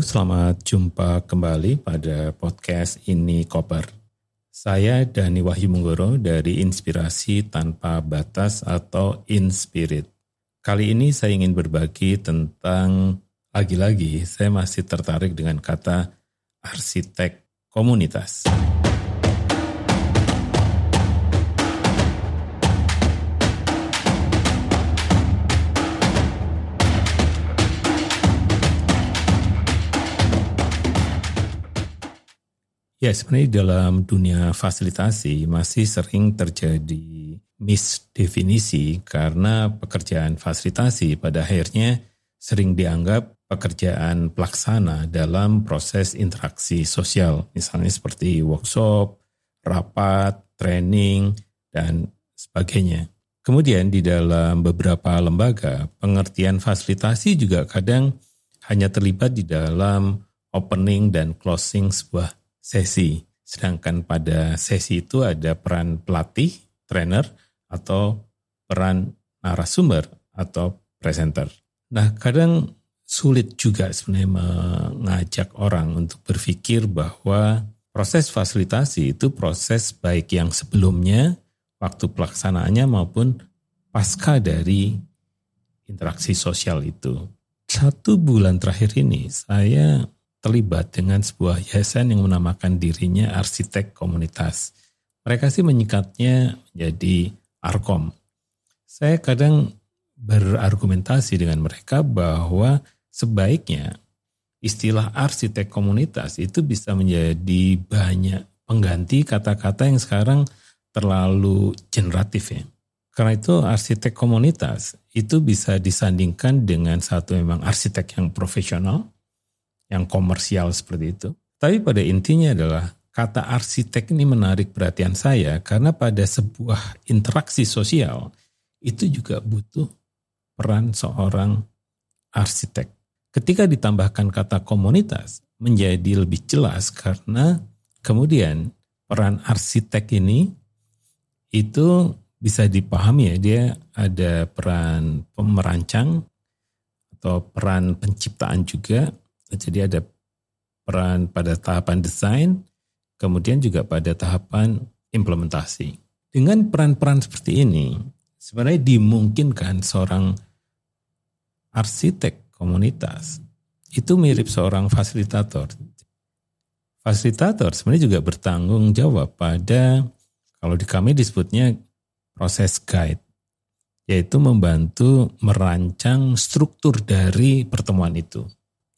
Selamat jumpa kembali pada podcast Ini Koper. Saya Dani Wahyu Munggoro dari Inspirasi Tanpa Batas atau Inspirit. Kali ini saya ingin berbagi tentang, lagi-lagi saya masih tertarik dengan kata arsitek komunitas. Ya, sebenarnya dalam dunia fasilitasi masih sering terjadi misdefinisi karena pekerjaan fasilitasi pada akhirnya sering dianggap pekerjaan pelaksana dalam proses interaksi sosial, misalnya seperti workshop, rapat, training, dan sebagainya. Kemudian di dalam beberapa lembaga, pengertian fasilitasi juga kadang hanya terlibat di dalam opening dan closing sebuah sesi. Sedangkan pada sesi itu ada peran pelatih, trainer, atau peran narasumber atau presenter. Nah, kadang sulit juga sebenarnya mengajak orang untuk berpikir bahwa proses fasilitasi itu proses baik yang sebelumnya, waktu pelaksanaannya maupun pasca dari interaksi sosial itu. Satu bulan terakhir ini saya terlibat dengan sebuah yayasan yang menamakan dirinya arsitek komunitas. Mereka sih menyikatnya jadi Arkom. Saya kadang berargumentasi dengan mereka bahwa sebaiknya istilah arsitek komunitas itu bisa menjadi banyak pengganti kata-kata yang sekarang terlalu generatif ya. Karena itu arsitek komunitas itu bisa disandingkan dengan satu memang arsitek yang profesional, yang komersial seperti itu. Tapi pada intinya adalah kata arsitek ini menarik perhatian saya karena pada sebuah interaksi sosial itu juga butuh peran seorang arsitek. Ketika ditambahkan kata komunitas menjadi lebih jelas karena kemudian peran arsitek ini itu bisa dipahami ya dia ada peran pemerancang atau peran penciptaan juga jadi ada peran pada tahapan desain, kemudian juga pada tahapan implementasi. Dengan peran-peran seperti ini, sebenarnya dimungkinkan seorang arsitek komunitas itu mirip seorang fasilitator. Fasilitator sebenarnya juga bertanggung jawab pada kalau di kami disebutnya proses guide, yaitu membantu merancang struktur dari pertemuan itu.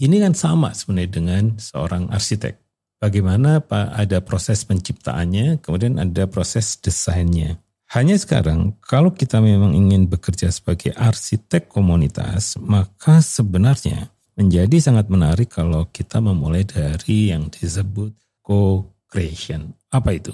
Ini kan sama sebenarnya dengan seorang arsitek. Bagaimana Pak ada proses penciptaannya, kemudian ada proses desainnya. Hanya sekarang kalau kita memang ingin bekerja sebagai arsitek komunitas, maka sebenarnya menjadi sangat menarik kalau kita memulai dari yang disebut co-creation. Apa itu?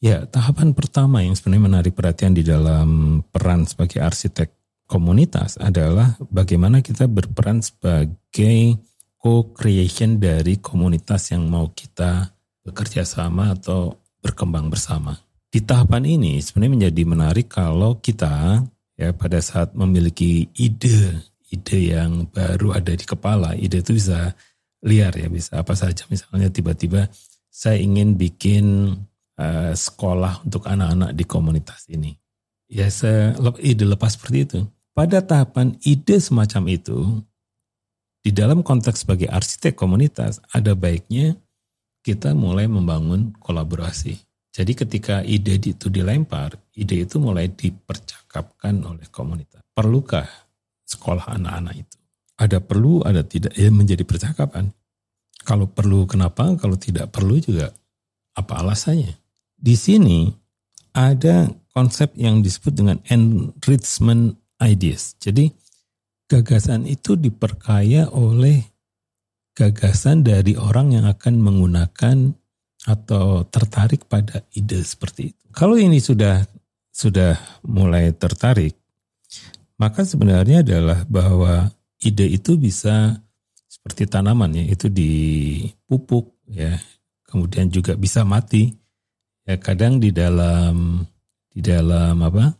Ya, tahapan pertama yang sebenarnya menarik perhatian di dalam peran sebagai arsitek komunitas adalah bagaimana kita berperan sebagai co-creation dari komunitas yang mau kita bekerja sama atau berkembang bersama. Di tahapan ini sebenarnya menjadi menarik kalau kita ya pada saat memiliki ide, ide yang baru ada di kepala, ide itu bisa liar ya, bisa apa saja. Misalnya tiba-tiba saya ingin bikin uh, sekolah untuk anak-anak di komunitas ini. Ya, ide lepas seperti itu. Pada tahapan ide semacam itu, di dalam konteks sebagai arsitek komunitas, ada baiknya kita mulai membangun kolaborasi. Jadi ketika ide itu dilempar, ide itu mulai dipercakapkan oleh komunitas. Perlukah sekolah anak-anak itu? Ada perlu, ada tidak, ya menjadi percakapan. Kalau perlu kenapa, kalau tidak perlu juga apa alasannya? Di sini ada konsep yang disebut dengan enrichment ideas. Jadi gagasan itu diperkaya oleh gagasan dari orang yang akan menggunakan atau tertarik pada ide seperti itu. Kalau ini sudah sudah mulai tertarik, maka sebenarnya adalah bahwa ide itu bisa seperti tanaman ya, itu dipupuk, ya kemudian juga bisa mati ya kadang di dalam di dalam apa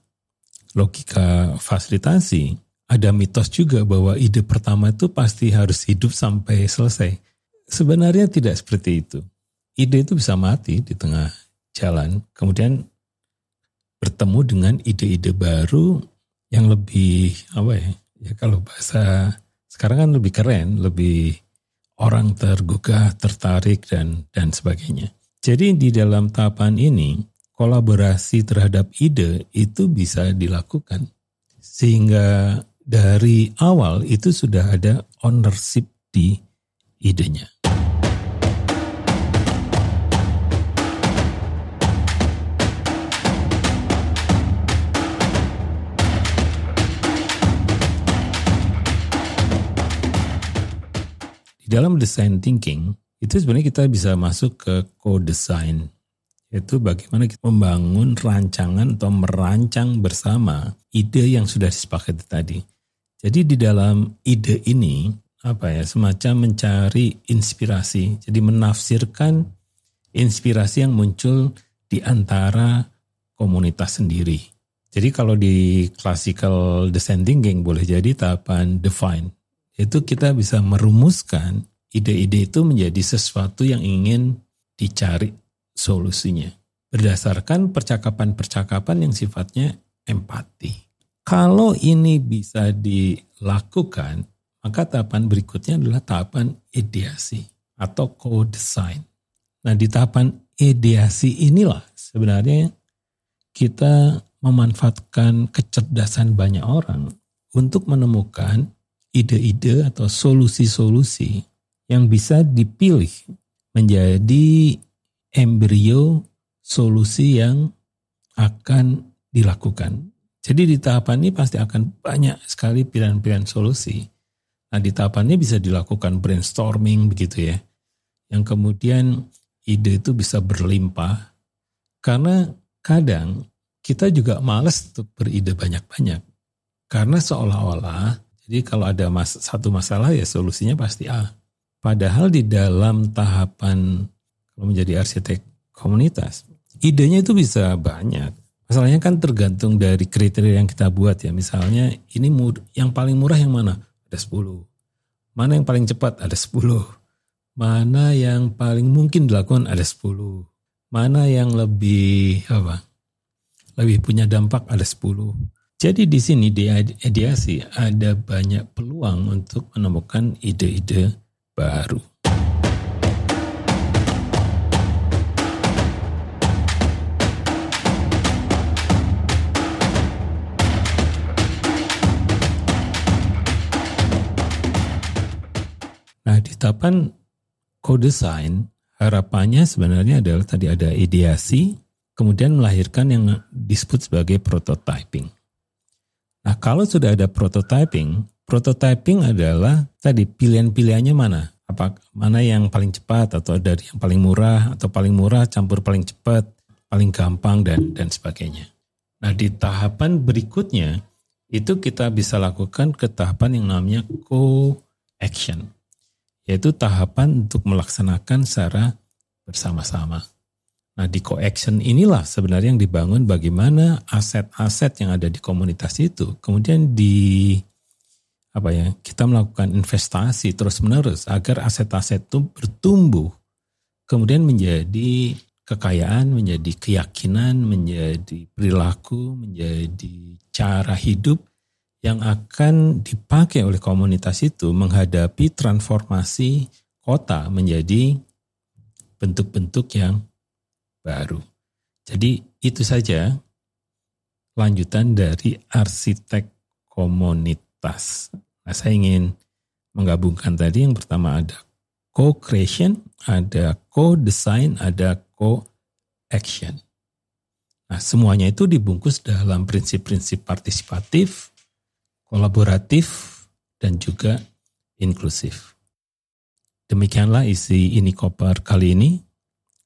logika fasilitasi ada mitos juga bahwa ide pertama itu pasti harus hidup sampai selesai sebenarnya tidak seperti itu ide itu bisa mati di tengah jalan kemudian bertemu dengan ide-ide baru yang lebih apa ya ya kalau bahasa sekarang kan lebih keren lebih orang tergugah, tertarik dan dan sebagainya. Jadi di dalam tahapan ini kolaborasi terhadap ide itu bisa dilakukan sehingga dari awal itu sudah ada ownership di idenya. dalam design thinking itu sebenarnya kita bisa masuk ke co-design yaitu bagaimana kita membangun rancangan atau merancang bersama ide yang sudah disepakati tadi. Jadi di dalam ide ini apa ya semacam mencari inspirasi, jadi menafsirkan inspirasi yang muncul di antara komunitas sendiri. Jadi kalau di classical design thinking boleh jadi tahapan define itu kita bisa merumuskan ide-ide itu menjadi sesuatu yang ingin dicari solusinya berdasarkan percakapan-percakapan yang sifatnya empati. Kalau ini bisa dilakukan, maka tahapan berikutnya adalah tahapan ideasi atau co-design. Nah, di tahapan ideasi inilah sebenarnya kita memanfaatkan kecerdasan banyak orang untuk menemukan ide-ide atau solusi-solusi yang bisa dipilih menjadi embrio solusi yang akan dilakukan. Jadi di tahapan ini pasti akan banyak sekali pilihan-pilihan solusi. Nah di tahapan ini bisa dilakukan brainstorming begitu ya. Yang kemudian ide itu bisa berlimpah. Karena kadang kita juga males untuk beride banyak-banyak. Karena seolah-olah jadi kalau ada mas satu masalah ya solusinya pasti A. Padahal di dalam tahapan kalau menjadi arsitek komunitas, idenya itu bisa banyak. Masalahnya kan tergantung dari kriteria yang kita buat ya. Misalnya ini yang paling murah yang mana? Ada 10. Mana yang paling cepat? Ada 10. Mana yang paling mungkin dilakukan? Ada 10. Mana yang lebih apa? Lebih punya dampak? Ada 10 jadi di sini di ideasi ada banyak peluang untuk menemukan ide-ide baru. Nah, di tahapan co-design, harapannya sebenarnya adalah tadi ada ideasi, kemudian melahirkan yang disebut sebagai prototyping. Nah kalau sudah ada prototyping, prototyping adalah tadi pilihan-pilihannya mana? Apa mana yang paling cepat atau dari yang paling murah atau paling murah campur paling cepat, paling gampang dan dan sebagainya. Nah di tahapan berikutnya itu kita bisa lakukan ke tahapan yang namanya co-action, yaitu tahapan untuk melaksanakan secara bersama-sama. Nah di co-action inilah sebenarnya yang dibangun bagaimana aset-aset yang ada di komunitas itu kemudian di apa ya kita melakukan investasi terus menerus agar aset-aset itu bertumbuh kemudian menjadi kekayaan menjadi keyakinan menjadi perilaku menjadi cara hidup yang akan dipakai oleh komunitas itu menghadapi transformasi kota menjadi bentuk-bentuk yang baru. Jadi itu saja lanjutan dari arsitek komunitas. Nah, saya ingin menggabungkan tadi yang pertama ada co-creation, ada co-design, ada co-action. Nah, semuanya itu dibungkus dalam prinsip-prinsip partisipatif, kolaboratif, dan juga inklusif. Demikianlah isi ini koper kali ini.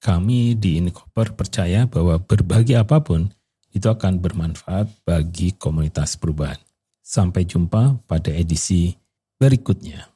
Kami di Inikoper percaya bahwa berbagi apa pun itu akan bermanfaat bagi komunitas perubahan. Sampai jumpa pada edisi berikutnya.